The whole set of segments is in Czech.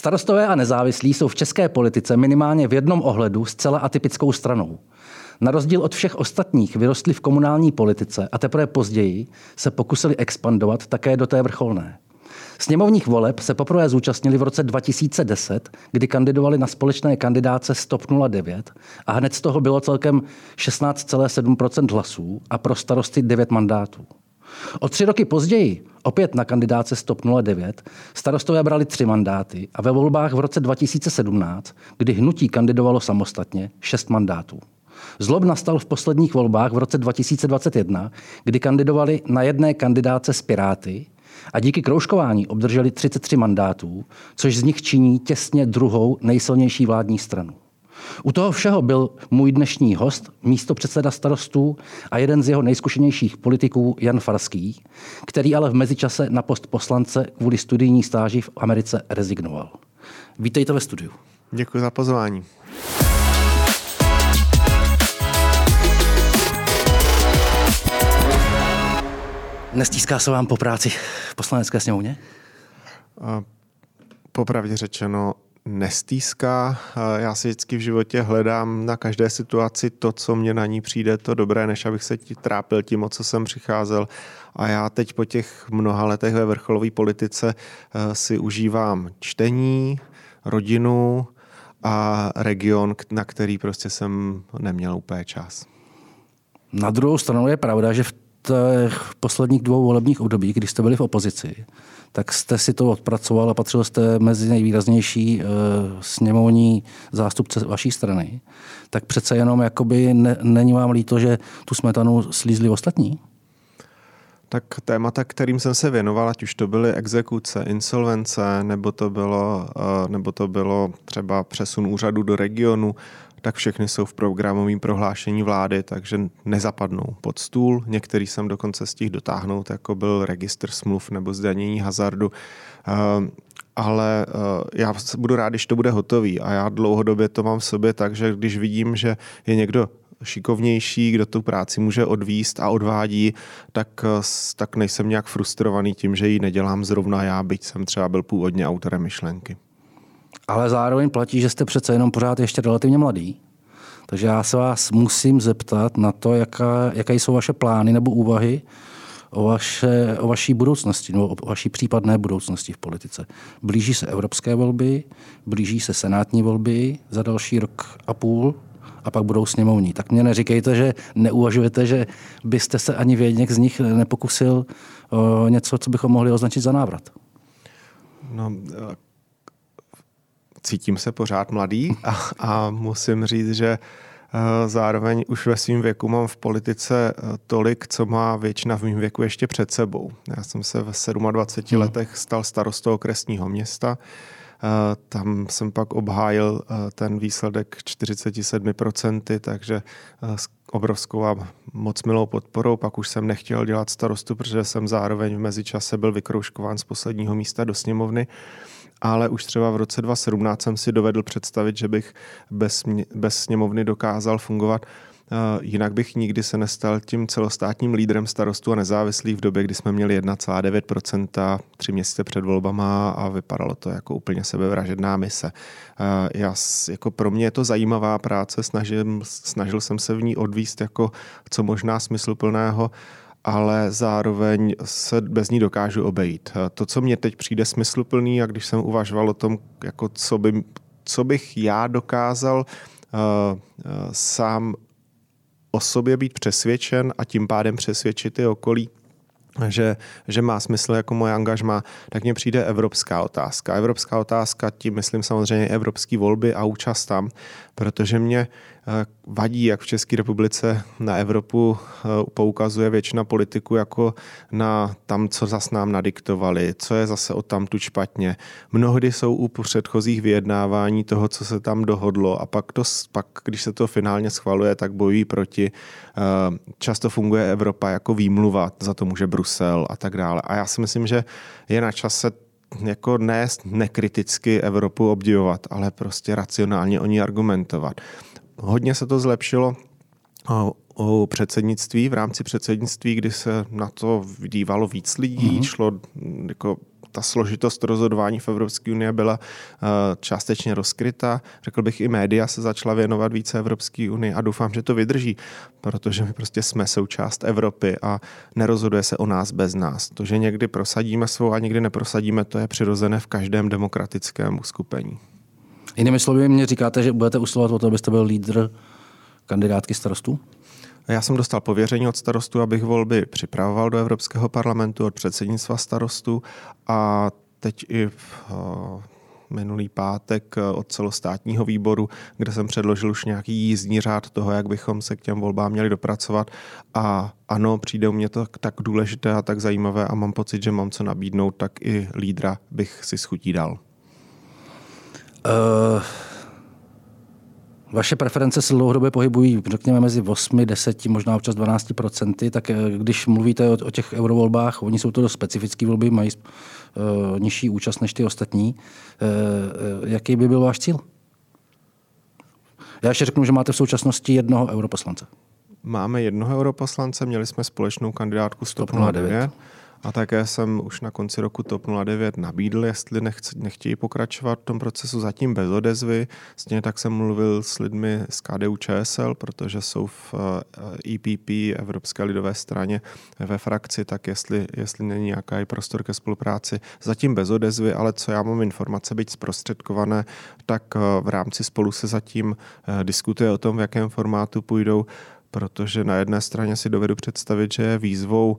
Starostové a nezávislí jsou v české politice minimálně v jednom ohledu zcela atypickou stranou. Na rozdíl od všech ostatních vyrostli v komunální politice a teprve později se pokusili expandovat také do té vrcholné. Sněmovních voleb se poprvé zúčastnili v roce 2010, kdy kandidovali na společné kandidáce Stop 09 a hned z toho bylo celkem 16,7% hlasů a pro starosty 9 mandátů. O tři roky později, opět na kandidáce Stop 09, starostové brali tři mandáty a ve volbách v roce 2017, kdy hnutí kandidovalo samostatně, šest mandátů. Zlob nastal v posledních volbách v roce 2021, kdy kandidovali na jedné kandidáce z Piráty a díky kroužkování obdrželi 33 mandátů, což z nich činí těsně druhou nejsilnější vládní stranu. U toho všeho byl můj dnešní host, místo předseda starostů a jeden z jeho nejzkušenějších politiků Jan Farský, který ale v mezičase na post poslance kvůli studijní stáži v Americe rezignoval. Vítejte ve studiu. Děkuji za pozvání. Nestýská se vám po práci v poslanecké sněmovně? Popravdě řečeno, nestýská. Já si vždycky v životě hledám na každé situaci to, co mě na ní přijde, to dobré, než abych se trápil tím, o co jsem přicházel. A já teď po těch mnoha letech ve vrcholové politice eh, si užívám čtení, rodinu a region, na který prostě jsem neměl úplně čas. Na druhou stranu je pravda, že v těch posledních dvou volebních období, kdy jste byli v opozici, tak jste si to odpracoval a patřil jste mezi nejvýraznější uh, sněmovní zástupce vaší strany. Tak přece jenom jakoby ne, není vám líto, že tu smetanu slízli ostatní? Tak témata, kterým jsem se věnoval, ať už to byly exekuce, insolvence, nebo to bylo, uh, nebo to bylo třeba přesun úřadu do regionu, tak všechny jsou v programovém prohlášení vlády, takže nezapadnou pod stůl. Některý jsem dokonce stihl dotáhnout, jako byl registr smluv nebo zdanění hazardu. Ehm, ale eh, já budu rád, když to bude hotový a já dlouhodobě to mám v sobě tak, že když vidím, že je někdo šikovnější, kdo tu práci může odvíst a odvádí, tak, eh, tak nejsem nějak frustrovaný tím, že ji nedělám zrovna já, byť jsem třeba byl původně autorem myšlenky ale zároveň platí, že jste přece jenom pořád ještě relativně mladý. Takže já se vás musím zeptat na to, jaká, jaké jsou vaše plány nebo úvahy o, vaše, o vaší budoucnosti, nebo o vaší případné budoucnosti v politice. Blíží se evropské volby, blíží se senátní volby za další rok a půl a pak budou sněmovní. Tak mě neříkejte, že neuvažujete, že byste se ani v jedněch z nich nepokusil o něco, co bychom mohli označit za návrat. No, cítím se pořád mladý a, a musím říct, že eh, zároveň už ve svém věku mám v politice eh, tolik, co má většina v mém věku ještě před sebou. Já jsem se v 27 hmm. letech stal starostou okresního města. Eh, tam jsem pak obhájil ten výsledek 47%, takže s obrovskou a moc milou podporou. Pak už jsem nechtěl dělat starostu, protože jsem zároveň v mezičase byl vykrouškován z posledního místa do sněmovny ale už třeba v roce 2017 jsem si dovedl představit, že bych bez, bez sněmovny dokázal fungovat. Jinak bych nikdy se nestal tím celostátním lídrem starostu a nezávislých v době, kdy jsme měli 1,9% tři měsíce před volbama a vypadalo to jako úplně sebevražedná mise. Já, jako pro mě je to zajímavá práce, snažil, snažil jsem se v ní odvíst jako co možná smysluplného ale zároveň se bez ní dokážu obejít. To, co mě teď přijde smysluplný a když jsem uvažoval o tom, jako co, by, co bych já dokázal uh, uh, sám o sobě být přesvědčen a tím pádem přesvědčit i okolí, že, že má smysl jako moje angažma, tak mně přijde evropská otázka. Evropská otázka, tím myslím samozřejmě evropské volby a účast tam, protože mě Eh, vadí, jak v České republice na Evropu eh, poukazuje většina politiků jako na tam, co zas nám nadiktovali, co je zase o tamtu špatně. Mnohdy jsou u předchozích vyjednávání toho, co se tam dohodlo a pak, to, pak když se to finálně schvaluje, tak bojují proti. Eh, často funguje Evropa jako výmluva, za to může Brusel a tak dále. A já si myslím, že je na čase jako ne nekriticky Evropu obdivovat, ale prostě racionálně o ní argumentovat. Hodně se to zlepšilo o předsednictví, v rámci předsednictví, kdy se na to dívalo víc lidí, mm-hmm. šlo jako ta složitost rozhodování v Evropské unii byla částečně rozkryta. Řekl bych, i média se začala věnovat více Evropské unii a doufám, že to vydrží, protože my prostě jsme součást Evropy a nerozhoduje se o nás bez nás. To, že někdy prosadíme svou a někdy neprosadíme, to je přirozené v každém demokratickém uskupení. Jinými slovy, mě říkáte, že budete usilovat o to, abyste byl lídr kandidátky starostů? Já jsem dostal pověření od starostu, abych volby připravoval do Evropského parlamentu od předsednictva starostu a teď i v eh, minulý pátek eh, od celostátního výboru, kde jsem předložil už nějaký jízdní řád toho, jak bychom se k těm volbám měli dopracovat. A ano, přijde mě to tak důležité a tak zajímavé a mám pocit, že mám co nabídnout, tak i lídra bych si schutí dal. Uh... Vaše preference se dlouhodobě pohybují, řekněme, mezi 8, 10, možná občas 12 procenty, tak eh, když mluvíte o, o těch eurovolbách, oni jsou to dost specifické volby, mají uh, nižší účast než ty ostatní. Uh, jaký by byl váš cíl? Já ještě řeknu, že máte v současnosti jednoho europoslance. Máme jednoho europoslance, měli jsme společnou kandidátku 109. A také jsem už na konci roku TOP 09 nabídl, jestli nechci, nechtějí pokračovat v tom procesu zatím bez odezvy. Stejně tak jsem mluvil s lidmi z KDU ČSL, protože jsou v EPP, eh, e Evropské lidové straně, ve frakci, tak jestli, jestli není nějaký prostor ke spolupráci. Zatím bez odezvy, ale co já mám informace být zprostředkované, tak eh, v rámci spolu se zatím eh, diskutuje o tom, v jakém formátu půjdou, protože na jedné straně si dovedu představit, že je výzvou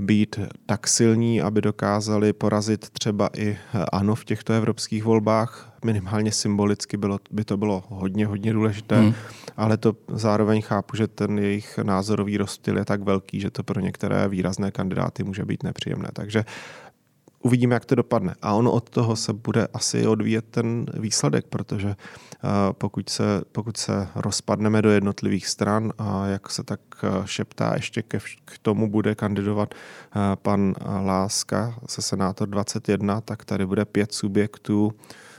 být tak silní, aby dokázali porazit třeba i ANO v těchto evropských volbách. Minimálně symbolicky bylo, by to bylo hodně, hodně důležité, hmm. ale to zároveň chápu, že ten jejich názorový rozptyl je tak velký, že to pro některé výrazné kandidáty může být nepříjemné. Takže uvidíme, jak to dopadne. A ono od toho se bude asi odvíjet ten výsledek, protože eh, pokud se, pokud se rozpadneme do jednotlivých stran a jak se tak eh, šeptá, ještě ke, k tomu bude kandidovat eh, pan Láska se Senátor 21, tak tady bude pět subjektů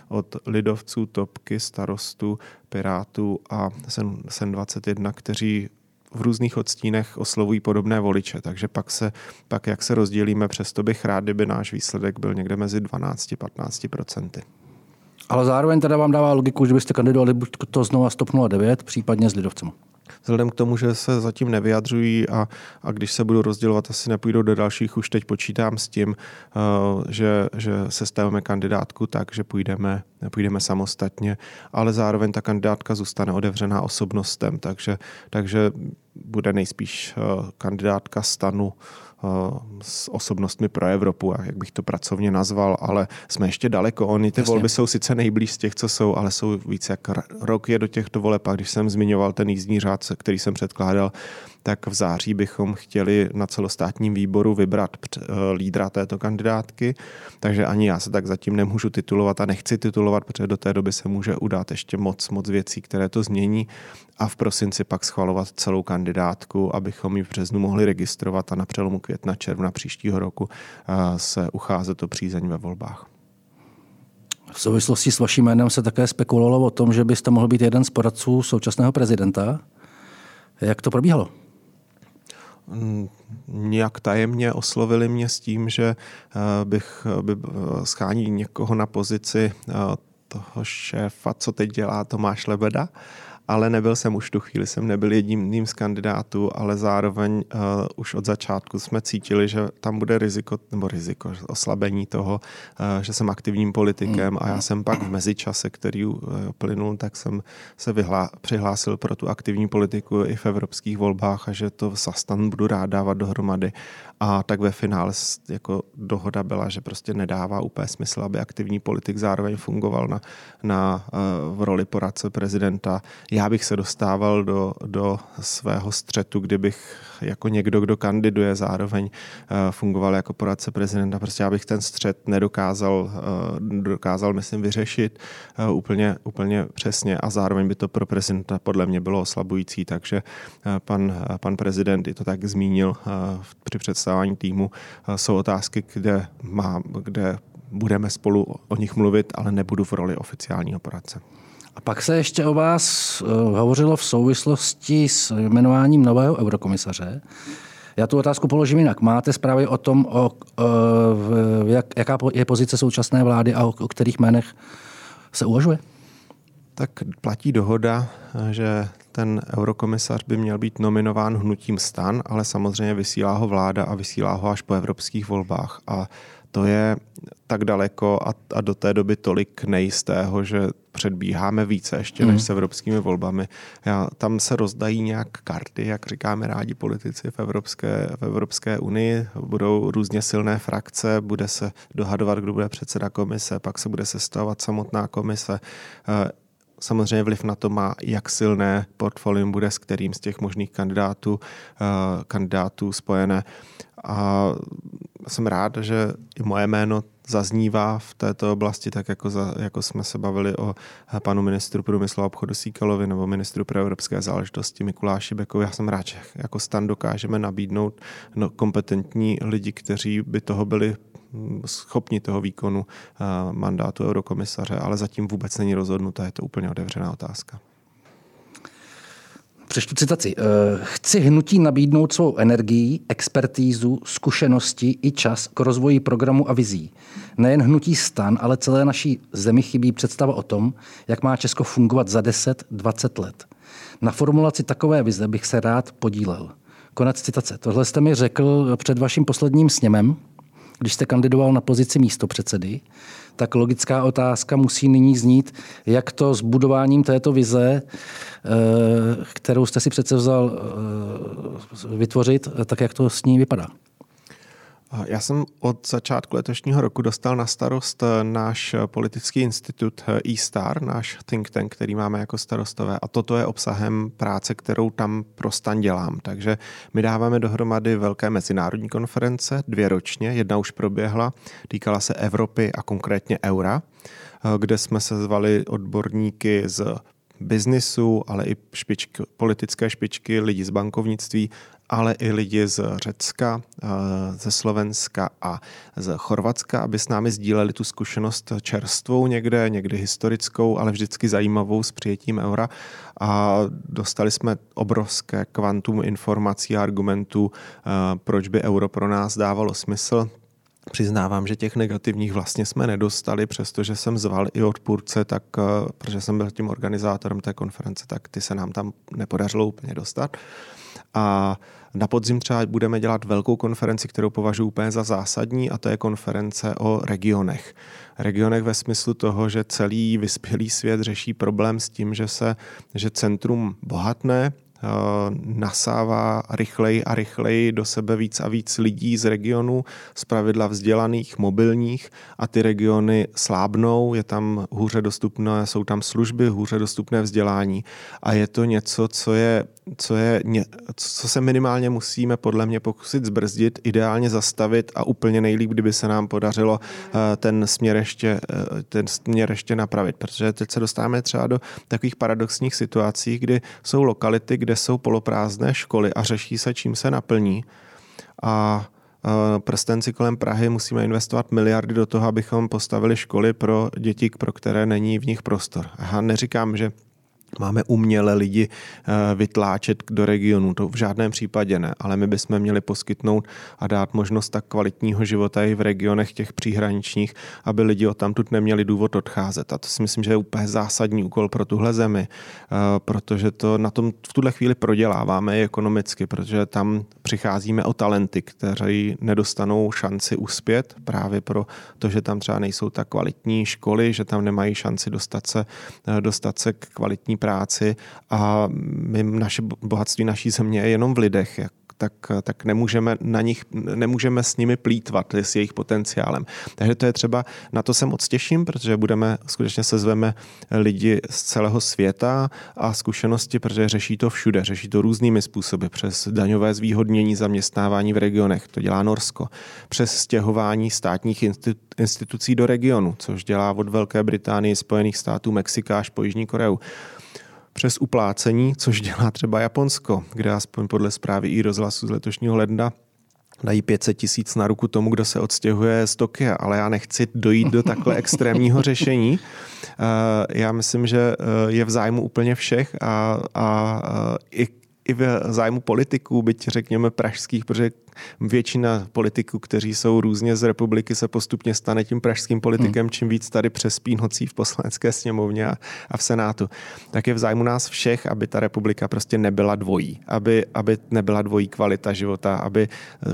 od lidovců, topky, starostů, pirátů a sen, sen 21, kteří v různých odstínech oslovují podobné voliče, takže pak se, pak jak se rozdělíme, přesto bych rád, kdyby náš výsledek byl někde mezi 12-15 procenty. Ale zároveň teda vám dává logiku, že byste kandidovali buď to znovu stop 09, případně s lidovcem vzhledem k tomu, že se zatím nevyjadřují a, a když se budou rozdělovat, asi nepůjdou do dalších, už teď počítám s tím, uh, že, že sestavíme kandidátku tak, že půjdeme, půjdeme samostatně, ale zároveň ta kandidátka zůstane otevřená osobnostem, takže, takže bude nejspíš uh, kandidátka stanu Eh, s osobnostmi pro Evropu, jak bych to pracovně nazval, ale jsme ještě daleko. Oni ty Jasně. volby jsou sice nejblíž z těch, co jsou, ale jsou více jak rok je do těchto voleb. A když jsem zmiňoval ten jízdní řád, který jsem předkládal, tak v září bychom chtěli na celostátním výboru vybrat eh, lídra této kandidátky, takže ani já se tak zatím nemůžu titulovat a nechci titulovat, protože do té doby se může udát ještě moc, moc věcí, které to změní a v prosinci pak schvalovat celou kandidátku, abychom ji v březnu mohli registrovat a na přelomu května, června příštího roku eh, se ucházet o přízeň ve volbách. V souvislosti s vaším jménem se také spekulovalo o tom, že byste mohl být jeden z poradců současného prezidenta. Jak to probíhalo? nějak tajemně oslovili mě s tím, že eh, bych eh, by eh, schání někoho na pozici toho šéfa, co teď dělá Tomáš Lebeda ale nebyl jsem už tu chvíli, jsem nebyl jedním z kandidátů, ale zároveň uh, už od začátku jsme cítili, že tam bude riziko, nebo riziko, oslabení toho, uh, že jsem aktivním politikem a já jsem pak v mezičase, který uh, plynul, tak jsem se vyhlá, přihlásil pro tu aktivní politiku i v evropských volbách a že to sastan budu rád dávat dohromady. A tak ve finále jako dohoda byla, že prostě nedává úplně smysl, aby aktivní politik zároveň fungoval na, na, v roli poradce prezidenta. Já bych se dostával do, do svého střetu, kdybych jako někdo, kdo kandiduje, zároveň eh, fungoval jako poradce prezidenta. Prostě já bych ten střet nedokázal, eh, dokázal, myslím, vyřešit eh, úplně, úplně přesně. A zároveň by to pro prezidenta podle mě bylo oslabující, takže pan, pan prezident i to tak zmínil při představování týmu. Jsou otázky, kde, má, kde budeme spolu o nich mluvit, ale nebudu v roli oficiálního poradce. A pak se ještě o vás uh, hovořilo v souvislosti s jmenováním nového eurokomisaře. Já tu otázku položím jinak. Máte zprávy o tom, o, o, jak, jaká je pozice současné vlády a o, o kterých jménech se uvažuje? Tak platí dohoda, že ten eurokomisař by měl být nominován hnutím stan, ale samozřejmě vysílá ho vláda a vysílá ho až po evropských volbách. A to je tak daleko a, a do té doby tolik nejistého, že předbíháme více ještě než mm. s evropskými volbami. Já, tam se rozdají nějak karty, jak říkáme rádi politici v Evropské, v Evropské unii. Budou různě silné frakce, bude se dohadovat, kdo bude předseda komise, pak se bude sestavovat samotná komise. Eh, samozřejmě vliv na to má, jak silné portfolium bude s kterým z těch možných kandidátů, uh, kandidátů spojené. A jsem rád, že i moje jméno zaznívá v této oblasti, tak jako, za, jako jsme se bavili o panu ministru průmyslu a obchodu Síkalovi nebo ministru pro evropské záležitosti Mikuláši Bekovi. Já jsem rád, že jako stan dokážeme nabídnout no, kompetentní lidi, kteří by toho byli schopni toho výkonu mandátu eurokomisaře, ale zatím vůbec není rozhodnuté, je to úplně otevřená otázka. Přečtu citaci. Eh, chci hnutí nabídnout svou energii, expertízu, zkušenosti i čas k rozvoji programu a vizí. Nejen hnutí stan, ale celé naší zemi chybí představa o tom, jak má Česko fungovat za 10-20 let. Na formulaci takové vize bych se rád podílel. Konec citace. Tohle jste mi řekl před vaším posledním sněmem, když jste kandidoval na pozici místo předsedy, tak logická otázka musí nyní znít, jak to s budováním této vize, eh, kterou jste si přece vzal eh, vytvořit, tak jak to s ní vypadá. Já jsem od začátku letošního roku dostal na starost eh, náš eh, politický institut eh, e-Star, náš think tank, který máme jako starostové. A toto je obsahem práce, kterou tam pro stan dělám. Takže my dáváme dohromady velké mezinárodní konference, dvě ročně. Jedna už proběhla, týkala se Evropy a konkrétně eura, kde jsme se zvali odborníky z biznisu, ale i špičky, politické špičky, lidi z bankovnictví ale i lidi z Řecka, eh, ze Slovenska a z Chorvatska, aby s námi sdíleli tu zkušenost čerstvou někde, někdy historickou, ale vždycky zajímavou s přijetím eura. A dostali jsme obrovské kvantum informací a argumentů, eh, proč by euro pro nás dávalo smysl. Přiznávám, že těch negativních vlastně jsme nedostali, přestože jsem zval i odpůrce, tak, eh, protože jsem byl tím organizátorem té konference, tak ty se nám tam nepodařilo úplně dostat. A na podzim třeba budeme dělat velkou konferenci, kterou považuji úplně za zásadní, a to je konference o regionech. Regionech ve smyslu toho, že celý vyspělý svět řeší problém s tím, že se že centrum bohatne, nasává rychleji a rychleji do sebe víc a víc lidí z regionu, z pravidla vzdělaných, mobilních a ty regiony slábnou, je tam hůře dostupné, jsou tam služby, hůře dostupné vzdělání. A je to něco, co je, co je, co se minimálně musíme podle mě pokusit zbrzdit, ideálně zastavit a úplně nejlíp, kdyby se nám podařilo eh, ten směr ještě, eh, ten směr ještě napravit, protože teď se dostáváme třeba do takových paradoxních situací, kdy jsou lokality, kde kde jsou poloprázdné školy a řeší se, čím se naplní. A prstenci kolem Prahy musíme investovat miliardy do toho, abychom postavili školy pro děti, pro které není v nich prostor. Já neříkám, že máme uměle lidi eh, vytláčet do regionu. To v žádném případě ne, ale my bychom měli poskytnout a dát možnost tak kvalitního života i v regionech těch příhraničních, aby lidi od tamtud neměli důvod odcházet. A to si myslím, že je úplně zásadní úkol pro tuhle zemi, eh, protože to na tom v tuhle chvíli proděláváme i ekonomicky, protože tam přicházíme o talenty, kteří nedostanou šanci uspět právě pro to, že tam třeba nejsou tak kvalitní školy, že tam nemají šanci dostat se, eh, dostat se k kvalitní práci a my, naše bohatství naší země je jenom v lidech, jak tak, tak nemůžeme, na nich, nemůžeme s nimi plítvat, s jejich potenciálem. Takže to je třeba, na to se moc těším, protože budeme, skutečně se zveme lidi z celého světa a zkušenosti, protože řeší to všude, řeší to různými způsoby, přes daňové zvýhodnění zaměstnávání v regionech, to dělá Norsko, přes stěhování státních institucí do regionu, což dělá od Velké Británie, Spojených států, Mexika až po Jižní Koreu přes uplácení, což dělá třeba Japonsko, kde aspoň podle zprávy i rozhlasu z letošního ledna dají 500 tisíc na ruku tomu, kdo se odstěhuje z Tokia, ale já nechci dojít do takhle extrémního řešení. Eh, já myslím, že eh, je v zájmu úplně všech a, a eh, i i v zájmu politiků, byť řekněme pražských, protože většina politiků, kteří jsou různě z republiky, se postupně stane tím pražským politikem, hmm. čím víc tady přespí nocí v poslanecké sněmovně a, a v Senátu. Tak je v zájmu nás všech, aby ta republika prostě nebyla dvojí, aby, aby nebyla dvojí kvalita života, aby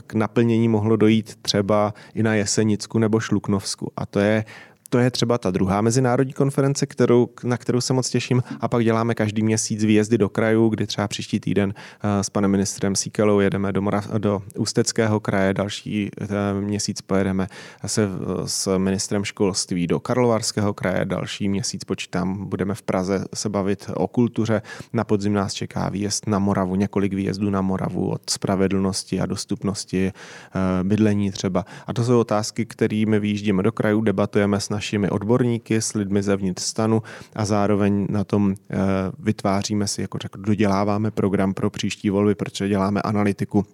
k naplnění mohlo dojít třeba i na Jesenicku nebo Šluknovsku. A to je to je třeba ta druhá mezinárodní konference, kterou, na kterou se moc těším. A pak děláme každý měsíc výjezdy do krajů, kdy třeba příští týden eh, s panem ministrem Síkelou jedeme do, Morav, do Ústeckého kraje, další eh, měsíc pojedeme se s ministrem školství do Karlovarského kraje, další měsíc počítám, budeme v Praze se bavit o kultuře. Na podzim nás čeká výjezd na Moravu, několik výjezdů na Moravu od spravedlnosti a dostupnosti eh, bydlení třeba. A to jsou otázky, kterými vyjíždíme do krajů, debatujeme s našimi odborníky, s lidmi zevnitř stanu a zároveň na tom eh, vytváříme si, jako řekl, doděláváme program pro příští volby, protože děláme analytiku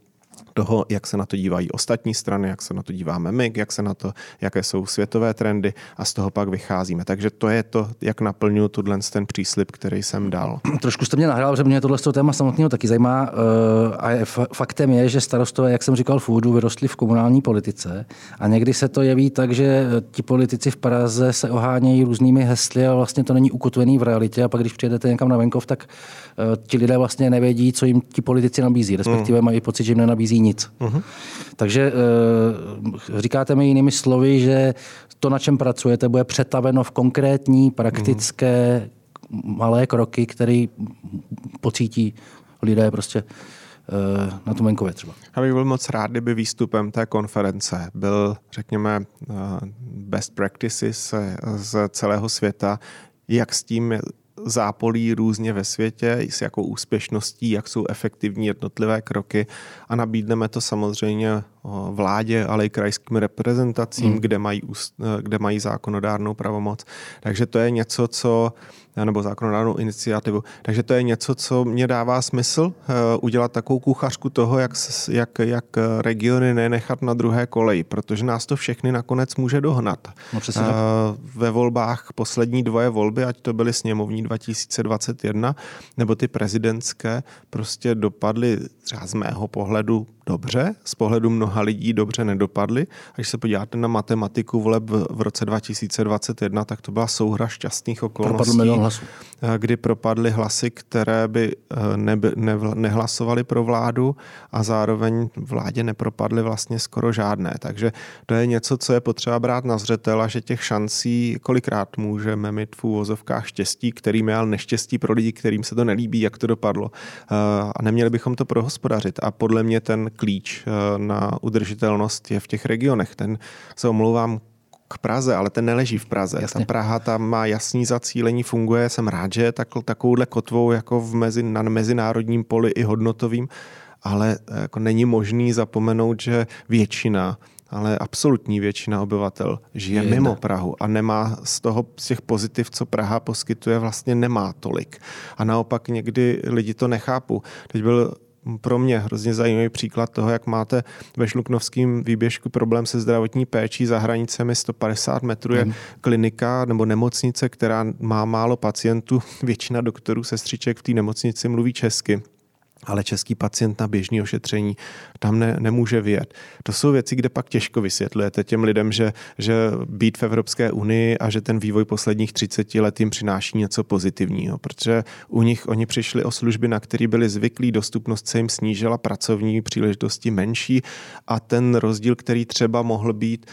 toho, jak se na to dívají ostatní strany, jak se na to díváme my, jak se na to, jaké jsou světové trendy a z toho pak vycházíme. Takže to je to, jak naplňuji tuhle ten příslip, který jsem dal. Trošku jste mě nahrál, že mě tohle téma samotného taky zajímá eh, a je, faktem je, že starostové, jak jsem říkal v úvodu, vyrostli v komunální politice a někdy se to jeví tak, že ti politici v Praze se ohánějí různými hesly a vlastně to není ukotvený v realitě a pak když přijedete někam na venkov, tak uh, ti lidé vlastně nevědí, co jim ti politici nabízí, respektive hmm. mají pocit, že jim nenabízí nic. Uh-huh. Takže uh, říkáte mi jinými slovy, že to, na čem pracujete, bude přetaveno v konkrétní, praktické, uh-huh. malé kroky, které pocítí lidé prostě uh, na tom venkově třeba. Já bych byl moc rád, kdyby výstupem té konference byl, řekněme, best practices z celého světa, jak s tím zápolí různě ve světě, s jakou úspěšností, jak jsou efektivní jednotlivé kroky a nabídneme to samozřejmě vládě, ale i krajským reprezentacím, hmm. kde, mají, kde mají zákonodárnou pravomoc. Takže to je něco, co nebo zákonodárnou iniciativu. Takže to je něco, co mě dává smysl eh, udělat takovou kuchařku toho, jak, jak, jak regiony nenechat na druhé koleji, protože nás to všechny nakonec může dohnat. No, přesně. Eh, ve volbách poslední dvoje volby, ať to byly sněmovní 2021 nebo ty prezidentské, prostě dopadly třeba z mého pohledu dobře, z pohledu mnoha lidí dobře nedopadly. A když se podíváte na matematiku voleb v roce 2021, tak to byla souhra šťastných okolností, eh, kdy propadly hlasy, které by eh, neby, ne, nehlasovaly pro vládu a zároveň vládě nepropadly vlastně skoro žádné. Takže to je něco, co je potřeba brát na zřetel a že těch šancí kolikrát můžeme mít v úvozovkách štěstí, kterým je ale neštěstí pro lidi, kterým se to nelíbí, jak to dopadlo. Eh, a neměli bychom to prohospodařit. A podle mě ten klíč eh, na udržitelnost je v těch regionech. Ten se omlouvám k Praze, ale ten neleží v Praze. Jasně. Ta Praha tam má jasný zacílení, funguje. Jsem rád, že je tak, takovouhle kotvou jako v mezi, na mezinárodním poli i hodnotovým, ale eh, jako není možný zapomenout, že většina ale absolutní většina obyvatel žije je mimo Prahu a nemá z toho, z těch pozitiv, co Praha poskytuje, vlastně nemá tolik. A naopak někdy lidi to nechápou. Teď byl pro mě hrozně zajímavý příklad toho, jak máte ve Šluknovském výběžku problém se zdravotní péčí za hranicemi 150 metrů je hmm. klinika nebo nemocnice, která má málo pacientů. Většina doktorů, sestřiček v té nemocnici mluví česky ale český pacient na běžný ošetření tam ne, nemůže vyjet. To jsou věci, kde pak těžko vysvětlujete těm lidem, že, že být v Evropské unii a že ten vývoj posledních 30 let jim přináší něco pozitivního, protože u nich oni přišli o služby, na které byli zvyklí, dostupnost se jim snížila, pracovní příležitosti menší a ten rozdíl, který třeba mohl být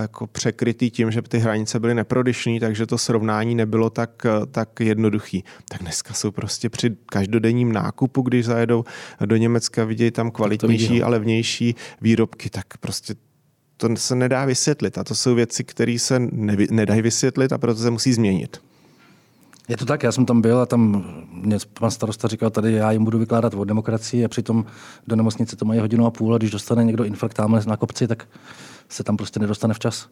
jako překrytý tím, že ty hranice byly neprodyšný, takže to srovnání nebylo tak, tak jednoduchý. Tak dneska jsou prostě při každodenním nákupu, když zajedou do Německa, vidějí tam kvalitnější a levnější výrobky, tak prostě to se nedá vysvětlit. A to jsou věci, které se nedají vysvětlit a proto se musí změnit. Je to tak, já jsem tam byl a tam mě pan starosta říkal, tady já jim budu vykládat o demokracii a přitom do nemocnice to mají hodinu a půl a když dostane někdo infarkt tamhle na kopci, tak se tam prostě nedostane včas.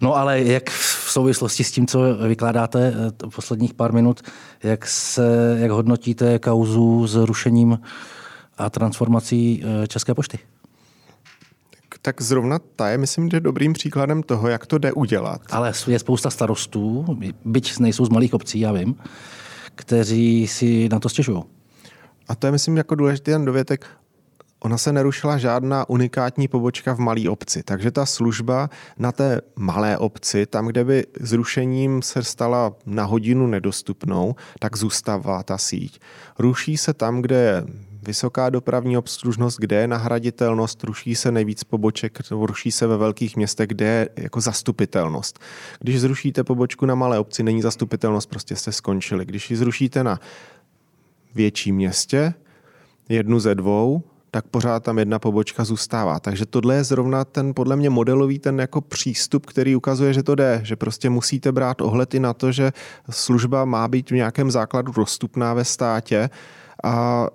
No ale jak v souvislosti s tím, co vykládáte eh, posledních pár minut, jak, se, jak hodnotíte kauzu s rušením a transformací eh, České pošty? Tak zrovna ta je, myslím, že dobrým příkladem toho, jak to jde udělat. Ale je spousta starostů, byť nejsou z malých obcí, já vím, kteří si na to stěžují. a to je myslím jako důležitý ten dovětek, ona se nerušila žádná unikátní pobočka v malé obci. Takže ta služba na té malé obci, tam, kde by zrušením se stala na hodinu nedostupnou, tak zůstává ta síť. Ruší se tam, kde je vysoká dopravní obslužnost, kde je nahraditelnost, ruší se nejvíc poboček, ruší se ve velkých městech, kde je jako zastupitelnost. Když zrušíte pobočku na malé obci, není zastupitelnost, prostě jste skončili. Když ji zrušíte na větším městě, jednu ze dvou, tak pořád tam jedna pobočka zůstává. Takže tohle je zrovna ten podle mě modelový ten jako přístup, který ukazuje, že to jde, že prostě musíte brát ohled i na to, že služba má být v nějakém základu dostupná ve státě a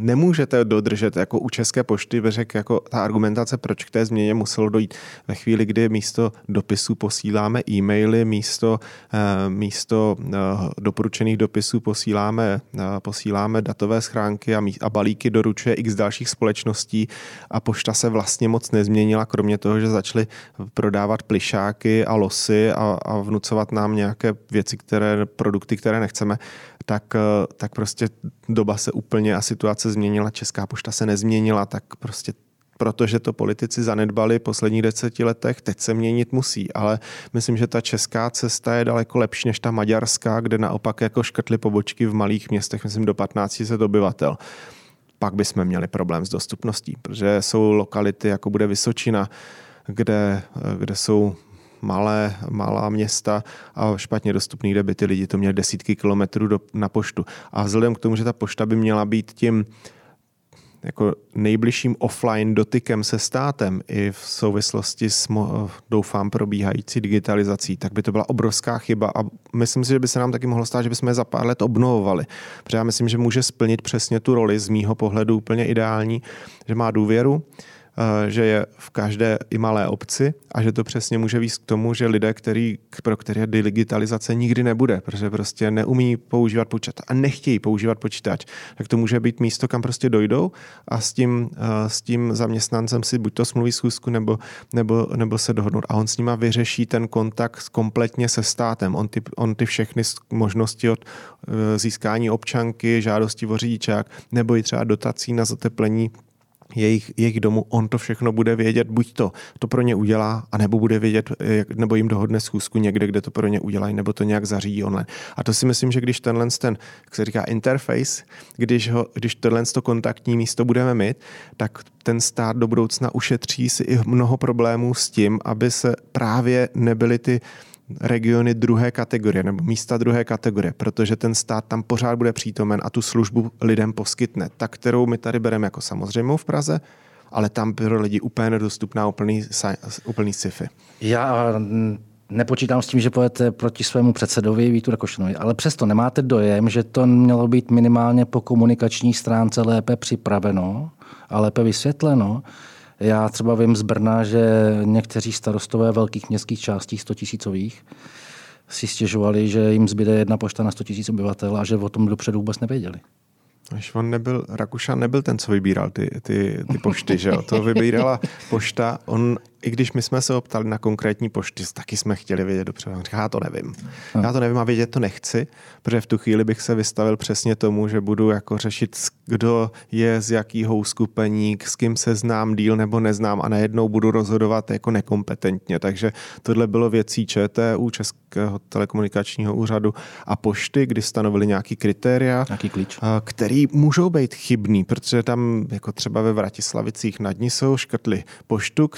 nemůžete dodržet jako u České pošty, řek, jako ta argumentace, proč k té změně muselo dojít. Ve chvíli, kdy místo dopisů posíláme e-maily, místo, eh, místo eh, doporučených dopisů posíláme, eh, posíláme datové schránky a, a balíky doručuje x dalších společností a pošta se vlastně moc nezměnila, kromě toho, že začaly prodávat plišáky a losy a, a vnucovat nám nějaké věci, které, produkty, které nechceme, tak, tak prostě doba se úplně a situace změnila, Česká pošta se nezměnila, tak prostě protože to politici zanedbali v posledních deseti letech, teď se měnit musí. Ale myslím, že ta česká cesta je daleko lepší než ta maďarská, kde naopak jako škrtly pobočky v malých městech, myslím do 15 000 obyvatel. Pak bychom měli problém s dostupností, protože jsou lokality, jako bude Vysočina, kde, kde jsou malé, malá města a špatně dostupný, kde by ty lidi to měli desítky kilometrů do, na poštu. A vzhledem k tomu, že ta pošta by měla být tím jako nejbližším offline dotykem se státem i v souvislosti s, doufám, probíhající digitalizací, tak by to byla obrovská chyba a myslím si, že by se nám taky mohlo stát, že bychom je za pár let obnovovali. Protože já myslím, že může splnit přesně tu roli z mýho pohledu úplně ideální, že má důvěru, že je v každé i malé obci a že to přesně může víc k tomu, že lidé, který, pro které digitalizace nikdy nebude, protože prostě neumí používat počítač a nechtějí používat počítač, tak to může být místo, kam prostě dojdou a s tím, eh, s tím zaměstnancem si buď to smluví schůzku nebo, nebo, nebo se dohodnout a on s nima vyřeší ten kontakt kompletně se státem. On ty, on ty všechny možnosti od eh, získání občanky, žádosti o řidičák nebo i třeba dotací na zateplení jejich, jejich domu, on to všechno bude vědět, buď to to pro ně udělá, anebo bude vědět, nebo jim dohodne schůzku někde, kde to pro ně udělají, nebo to nějak zařídí online. A to si myslím, že když tenhle ten, jak se říká, interface, když, ho, když tenhle to kontaktní místo budeme mít, tak ten stát do budoucna ušetří si i mnoho problémů s tím, aby se právě nebyly ty regiony druhé kategorie nebo místa druhé kategorie, protože ten stát tam pořád bude přítomen a tu službu lidem poskytne. Ta, kterou my tady bereme jako samozřejmou v Praze, ale tam pro lidi úplně nedostupná úplný, úplný sci-fi. Já nepočítám s tím, že pojete proti svému předsedovi Vítu Rakošanovi, ale přesto nemáte dojem, že to mělo být minimálně po komunikační stránce lépe připraveno a lépe vysvětleno, já třeba vím z Brna, že někteří starostové velkých městských částí 100 tisícových si stěžovali, že jim zbyde jedna pošta na 100 tisíc obyvatel a že o tom dopředu vůbec nevěděli. Až on nebyl, Rakušan nebyl ten, co vybíral ty, ty, ty pošty, že jo? To vybírala pošta. On i když my jsme se optali na konkrétní pošty, taky jsme chtěli vědět dopředu. On říká, já to nevím. No. Já to nevím a vědět to nechci, protože v tu chvíli bych se vystavil přesně tomu, že budu jako řešit, kdo je z jakého uskupení, s kým se znám díl nebo neznám a najednou budu rozhodovat jako nekompetentně. Takže tohle bylo věcí ČTU, Českého telekomunikačního úřadu a pošty, kdy stanovili nějaký kritéria, nějaký klíč. který můžou být chybný, protože tam jako třeba ve Vratislavicích nad ní jsou škrtli poštu,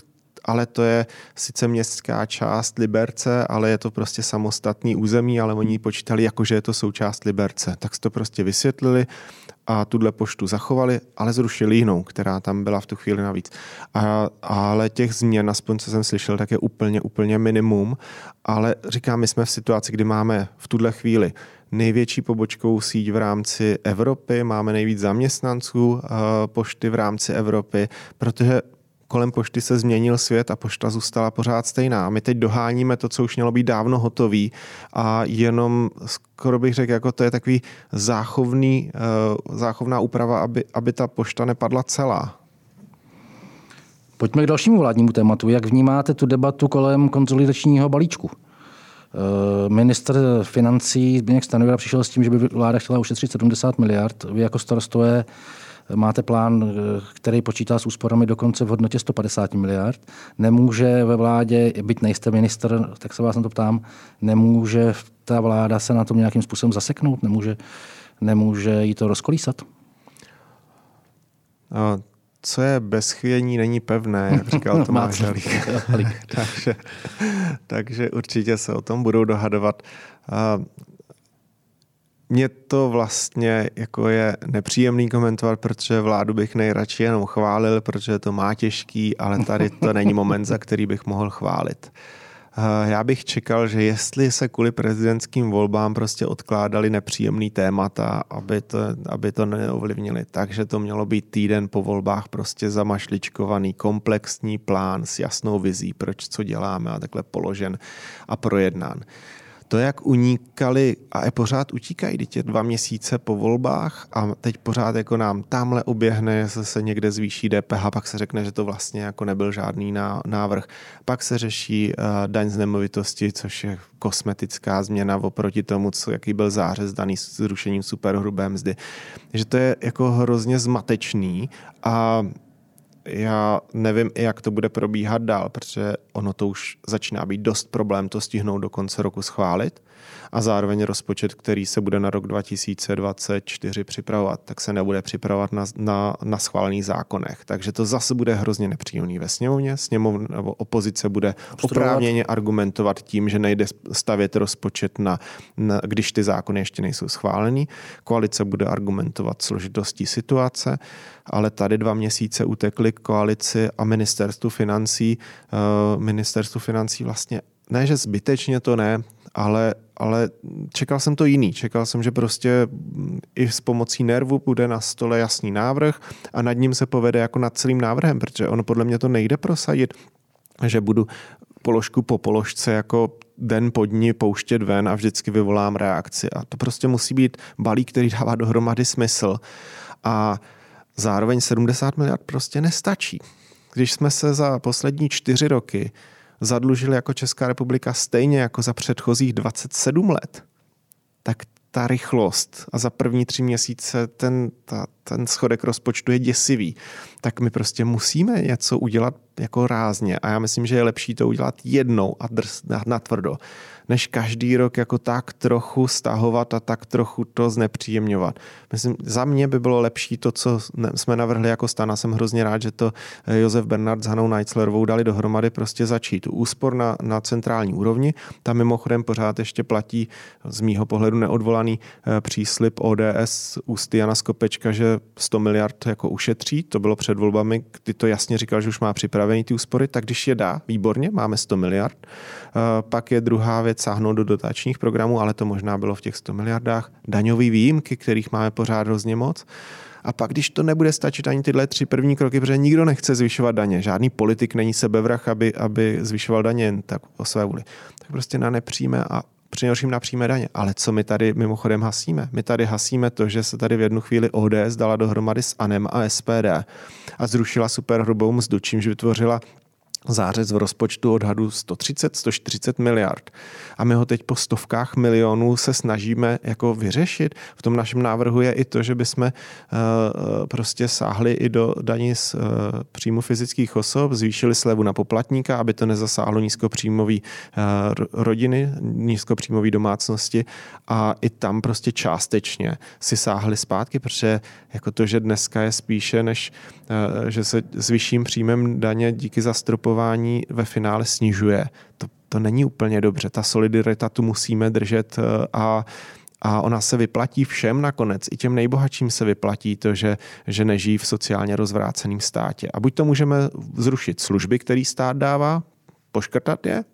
ale to je sice městská část Liberce, ale je to prostě samostatný území, ale oni počítali jako, že je to součást Liberce. Tak to prostě vysvětlili a tuhle poštu zachovali, ale zrušili jinou, která tam byla v tu chvíli navíc. A, ale těch změn, aspoň co jsem slyšel, tak je úplně, úplně minimum. Ale říkám, my jsme v situaci, kdy máme v tuhle chvíli největší pobočkovou síť v rámci Evropy, máme nejvíc zaměstnanců uh, pošty v rámci Evropy, protože kolem pošty se změnil svět a pošta zůstala pořád stejná. My teď doháníme to, co už mělo být dávno hotový a jenom skoro bych řekl, jako to je takový záchovný, uh, záchovná úprava, aby, aby ta pošta nepadla celá. Pojďme k dalšímu vládnímu tématu. Jak vnímáte tu debatu kolem konsolidačního balíčku? Minister financí Zbigněk Stanjura přišel s tím, že by vláda chtěla ušetřit 70 miliard. Vy jako starostové máte plán, který počítá s úsporami dokonce v hodnotě 150 miliard. Nemůže ve vládě, byť nejste minister, tak se vás na to ptám, nemůže ta vláda se na tom nějakým způsobem zaseknout? Nemůže, nemůže jí to rozkolísat? co je bez chvění, není pevné, jak říkal Tomáš Halík. takže, takže určitě se o tom budou dohadovat. Mně to vlastně jako je nepříjemný komentovat, protože vládu bych nejradši jenom chválil, protože to má těžký, ale tady to není moment, za který bych mohl chválit. Já bych čekal, že jestli se kvůli prezidentským volbám prostě odkládali nepříjemný témata, aby to, aby to neovlivnili, takže to mělo být týden po volbách prostě zamašličkovaný komplexní plán s jasnou vizí, proč co děláme a takhle položen a projednán to, jak unikali a je pořád utíkají, teď dva měsíce po volbách a teď pořád jako nám tamhle uběhne, se někde zvýší DPH, pak se řekne, že to vlastně jako nebyl žádný návrh. Pak se řeší uh, daň z nemovitosti, což je kosmetická změna oproti tomu, co, jaký byl zářez daný s zrušením superhrubé mzdy. Že to je jako hrozně zmatečný a já nevím, jak to bude probíhat dál, protože ono to už začíná být dost problém to stihnout do konce roku schválit a zároveň rozpočet, který se bude na rok 2024 připravovat, tak se nebude připravovat na, na, na schválených zákonech. Takže to zase bude hrozně nepříjemný ve sněmovně. Sněmovna nebo opozice bude oprávněně argumentovat tím, že nejde stavět rozpočet, na, na, když ty zákony ještě nejsou schválený. Koalice bude argumentovat složitostí situace, ale tady dva měsíce utekly koalici a ministerstvu financí. Uh, ministerstvu financí vlastně ne, že zbytečně to ne, ale, ale čekal jsem to jiný. Čekal jsem, že prostě i s pomocí nervu bude na stole jasný návrh a nad ním se povede jako nad celým návrhem, protože ono podle mě to nejde prosadit, že budu položku po položce jako den po dní pouštět ven a vždycky vyvolám reakci. A to prostě musí být balík, který dává dohromady smysl. A zároveň 70 miliard prostě nestačí. Když jsme se za poslední čtyři roky zadlužili jako Česká republika stejně jako za předchozích 27 let, tak ta rychlost a za první tři měsíce ten, ta, ten schodek rozpočtu je děsivý, tak my prostě musíme něco udělat jako rázně a já myslím, že je lepší to udělat jednou a na, na tvrdo, než každý rok jako tak trochu stahovat a tak trochu to znepříjemňovat. Myslím, za mě by bylo lepší to, co jsme navrhli jako stana. Jsem hrozně rád, že to eh, Josef Bernard s Hanou Neitzlerovou dali dohromady prostě začít. Úspor na, na centrální úrovni. Tam mimochodem pořád ještě platí z mýho pohledu neodvolaný eh, příslip ODS ústy Jana Skopečka, že 100 miliard jako ušetří. To bylo před volbami, kdy to jasně říkal, že už má připravený ty úspory, tak když je dá, výborně, máme 100 miliard. Eh, pak je druhá věc sáhnout do dotačních programů, ale to možná bylo v těch 100 miliardách. Daňové výjimky, kterých máme pořád hrozně moc. A pak, když to nebude stačit ani tyhle tři první kroky, protože nikdo nechce zvyšovat daně, žádný politik není sebevrah, aby, aby zvyšoval daně jen tak o své vůli, tak prostě na nepřímé a přinejmenším na přímé daně. Ale co my tady mimochodem hasíme? My tady hasíme to, že se tady v jednu chvíli ODS dala dohromady s ANEM a SPD a zrušila superhrubou mzdu, čímž vytvořila zářez v rozpočtu odhadu 130-140 miliard. A my ho teď po stovkách milionů se snažíme jako vyřešit. V tom našem návrhu je i to, že bychom uh, prostě sáhli i do daní z uh, příjmu fyzických osob, zvýšili slevu na poplatníka, aby to nezasáhlo nízkopříjmový rodiny, nízkopříjmový domácnosti a i tam prostě částečně si sáhli zpátky, protože jako to, že dneska je spíše, než že se s vyšším příjmem daně díky zastropování očkování ve finále snižuje. To, to není úplně dobře. Ta solidarita tu musíme držet eh, a a ona se vyplatí všem nakonec. I těm nejbohatším se vyplatí to, že, že nežijí v sociálně rozvráceném státě. A buď to můžeme zrušit služby, který stát dává, poškrtat je,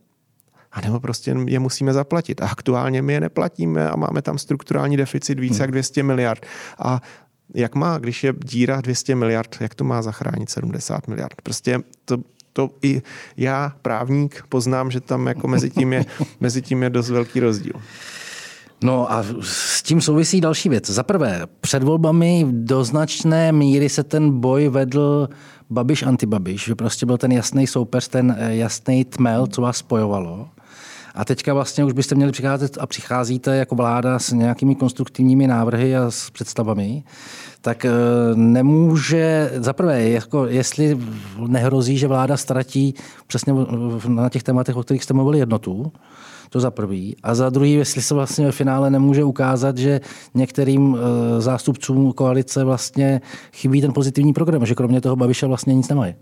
a nebo prostě je musíme zaplatit. A aktuálně my je neplatíme a máme tam strukturální deficit více hmm. jak 200 miliard. A jak má, když je díra 200 miliard, jak to má zachránit 70 miliard? Prostě to, to i já, právník, poznám, že tam jako mezi tím je, mezi tím je dost velký rozdíl. No a s tím souvisí další věc. Za prvé, před volbami do značné míry se ten boj vedl Babiš antibabiš, že prostě byl ten jasný soupeř, ten eh, jasný tmel, co vás spojovalo. A teďka vlastně už byste měli přicházet a přicházíte jako vláda s nějakými konstruktivními návrhy a s představami, tak eh, nemůže, zaprvé, jako jestli nehrozí, že vláda ztratí přesně na těch tématech, o kterých jste mluvili, jednotu, to za prvý. A za druhý, jestli se vlastně ve finále nemůže ukázat, že některým eh, zástupcům koalice vlastně chybí ten pozitivní program, že kromě toho Babiše vlastně nic nemají.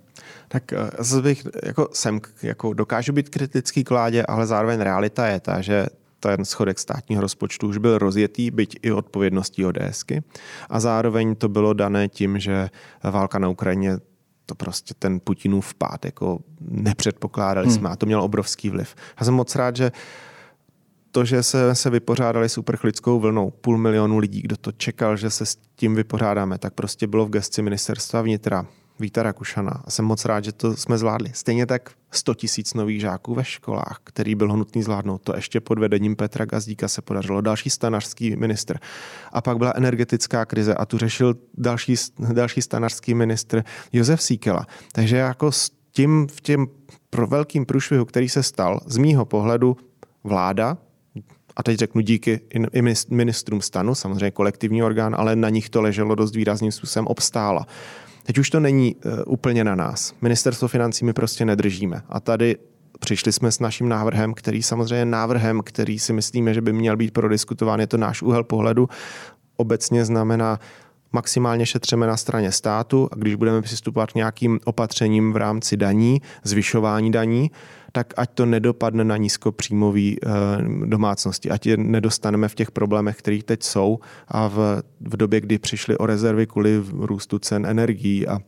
Tak eh, zase bych, jako jsem, jako dokážu být kritický k vládě, ale zároveň realita je ta, že ten schodek státního rozpočtu už byl rozjetý, byť i odpovědností ODSky. A zároveň to bylo dané tím, že válka na Ukrajině to prostě ten Putinův vpád, jako nepředpokládali hmm. jsme a to mělo obrovský vliv. Já jsem moc rád, že to, že se, se vypořádali s uprchlickou vlnou, půl milionu lidí, kdo to čekal, že se s tím vypořádáme, tak prostě bylo v gesci ministerstva vnitra. Víta Rakušana. A jsem moc rád, že to jsme zvládli. Stejně tak 100 tisíc nových žáků ve školách, který byl nutný zvládnout. To ještě pod vedením Petra Gazdíka se podařilo. Další stanařský ministr. A pak byla energetická krize a tu řešil další, další stanařský ministr Josef Síkela. Takže jako s tím v těm pro velkým průšvihu, který se stal, z mýho pohledu vláda, a teď řeknu díky i ministrům stanu, samozřejmě kolektivní orgán, ale na nich to leželo dost výrazným způsobem, obstála. Teď už to není uh, úplně na nás. Ministerstvo financí my prostě nedržíme. A tady přišli jsme s naším návrhem, který samozřejmě návrhem, který si myslíme, že by měl být prodiskutován. Je to náš úhel pohledu. Obecně znamená maximálně šetřeme na straně státu a když budeme přistupovat k nějakým opatřením v rámci daní, zvyšování daní, tak ať to nedopadne na nízkopříjmový eh, domácnosti, ať je nedostaneme v těch problémech, které teď jsou a v, v době, kdy přišly o rezervy kvůli růstu cen energií a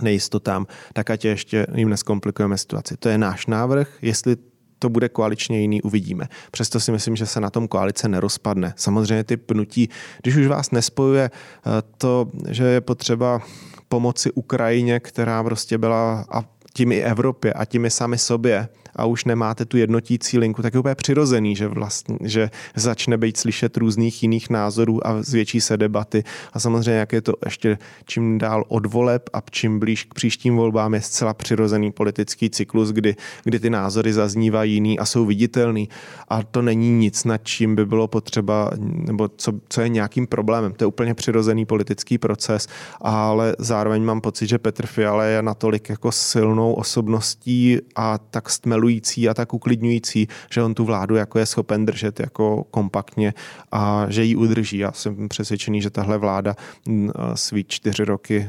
nejistotám, tak ať ještě jim neskomplikujeme situaci. To je náš návrh, jestli to bude koaličně jiný, uvidíme. Přesto si myslím, že se na tom koalice nerozpadne. Samozřejmě ty pnutí, když už vás nespojuje eh, to, že je potřeba pomoci Ukrajině, která prostě byla a tím i Evropě a tím i sami sobě, a už nemáte tu jednotící linku, tak je úplně přirozený, že, vlastně, že začne být slyšet různých jiných názorů a zvětší se debaty. A samozřejmě, jak je to ještě čím dál od voleb a čím blíž k příštím volbám je zcela přirozený politický cyklus, kdy, kdy ty názory zaznívají jiný a jsou viditelný. A to není nic, nad čím by bylo potřeba, nebo co, co je nějakým problémem. To je úplně přirozený politický proces, ale zároveň mám pocit, že Petr Fiala je natolik jako silnou osobností a tak stmel apelující a tak uklidňující, že on tu vládu jako je schopen držet jako kompaktně a že ji udrží. Já jsem přesvědčený, že tahle vláda mm, svý čtyři roky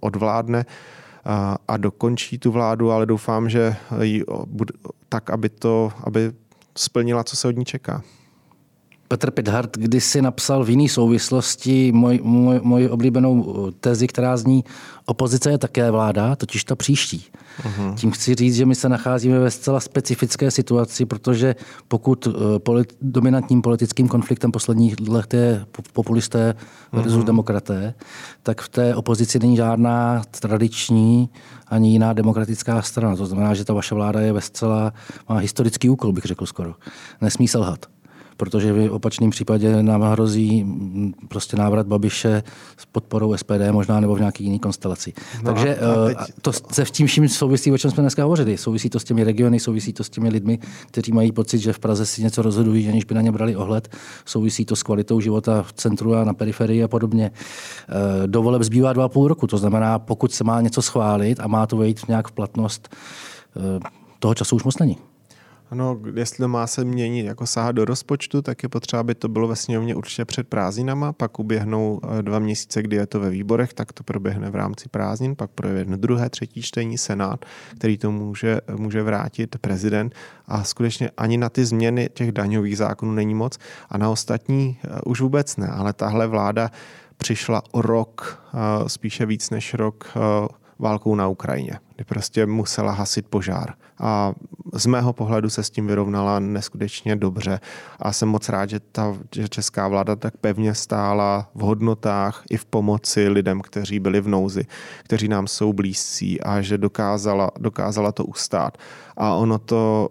odvládne a dokončí tu vládu, ale doufám, že ji tak, aby to, aby splnila, co se od ní čeká. Petr Pithart kdysi napsal v jiné souvislosti moji moj, moj oblíbenou tezi, která zní opozice je také vláda, totiž ta příští. Uh-huh. Tím chci říct, že my se nacházíme ve zcela specifické situaci, protože pokud eh, polit, dominantním politickým konfliktem posledních let je populisté versus uh-huh. demokraté, tak v té opozici není žádná tradiční ani jiná demokratická strana. To znamená, že ta vaše vláda je ve zcela, má historický úkol, bych řekl skoro. Nesmí selhat protože v opačném případě nám hrozí mm, prostě návrat Babiše s podporou SPD možná nebo v nějaký jiný konstelaci. No Takže a, a teď... Eh, to se v tím vším souvisí, o čem jsme dneska hovořili. Souvisí to s těmi regiony, souvisí to s těmi lidmi, kteří mají pocit, že v Praze si něco rozhodují, aniž by na ně brali ohled. Souvisí to s kvalitou života v centru a na periferii a podobně. Eh, do voleb zbývá dva a půl roku, to znamená, pokud se má něco schválit a má to vejít nějak v platnost, eh, toho času už moc není. Ano, jestli má se měnit jako sáhat do rozpočtu, tak je potřeba, aby to bylo ve sněmovně určitě před prázdninama, pak uběhnou eh, dva měsíce, kdy je to ve výborech, tak to proběhne v rámci prázdnin, pak proběhne druhé, třetí čtení Senát, který to může, může vrátit prezident. A skutečně ani na ty změny těch daňových zákonů není moc a na ostatní eh, už vůbec ne, ale tahle vláda přišla o rok, eh, spíše víc než rok válkou na Ukrajině, kdy prostě musela hasit požár. A z mého pohledu se s tím vyrovnala neskutečně dobře a jsem moc rád, že ta že česká vláda tak pevně stála v hodnotách i v pomoci lidem, kteří byli v nouzi, kteří nám jsou blízcí a že dokázala, dokázala to ustát. A ono to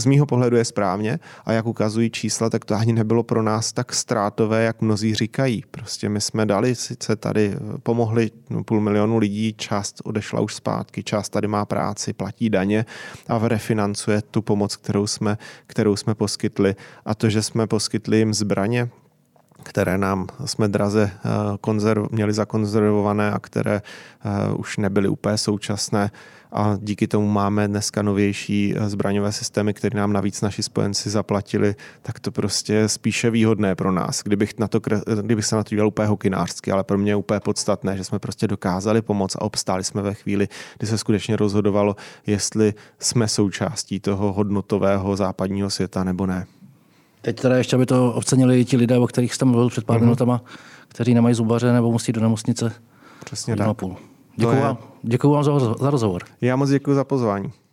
z mýho pohledu je správně a jak ukazují čísla, tak to ani nebylo pro nás tak ztrátové, jak mnozí říkají. Prostě my jsme dali sice tady, pomohli no, půl milionu lidí, část odešla už zpátky, část tady má práci, platí daně a refinancuje tu pomoc, kterou jsme, kterou jsme poskytli. A to, že jsme poskytli jim zbraně, které nám jsme draze eh, konzerv, měli zakonzervované a které eh, už nebyly úplně současné. A díky tomu máme dneska novější eh, zbraňové systémy, které nám navíc naši spojenci zaplatili, tak to prostě je spíše výhodné pro nás. Kdybych, na to, kdybych se na to díval úplně hokinářsky, ale pro mě je úplně podstatné, že jsme prostě dokázali pomoct a obstáli jsme ve chvíli, kdy se skutečně rozhodovalo, jestli jsme součástí toho hodnotového západního světa nebo ne. Teď teda ještě, aby to ocenili ti lidé, o kterých jste mluvil před pár mm-hmm. minutama, kteří nemají zubaře nebo musí do nemocnice. Přesně tak. Děkuji vám, děkuji vám za, za rozhovor. Já moc děkuji za pozvání.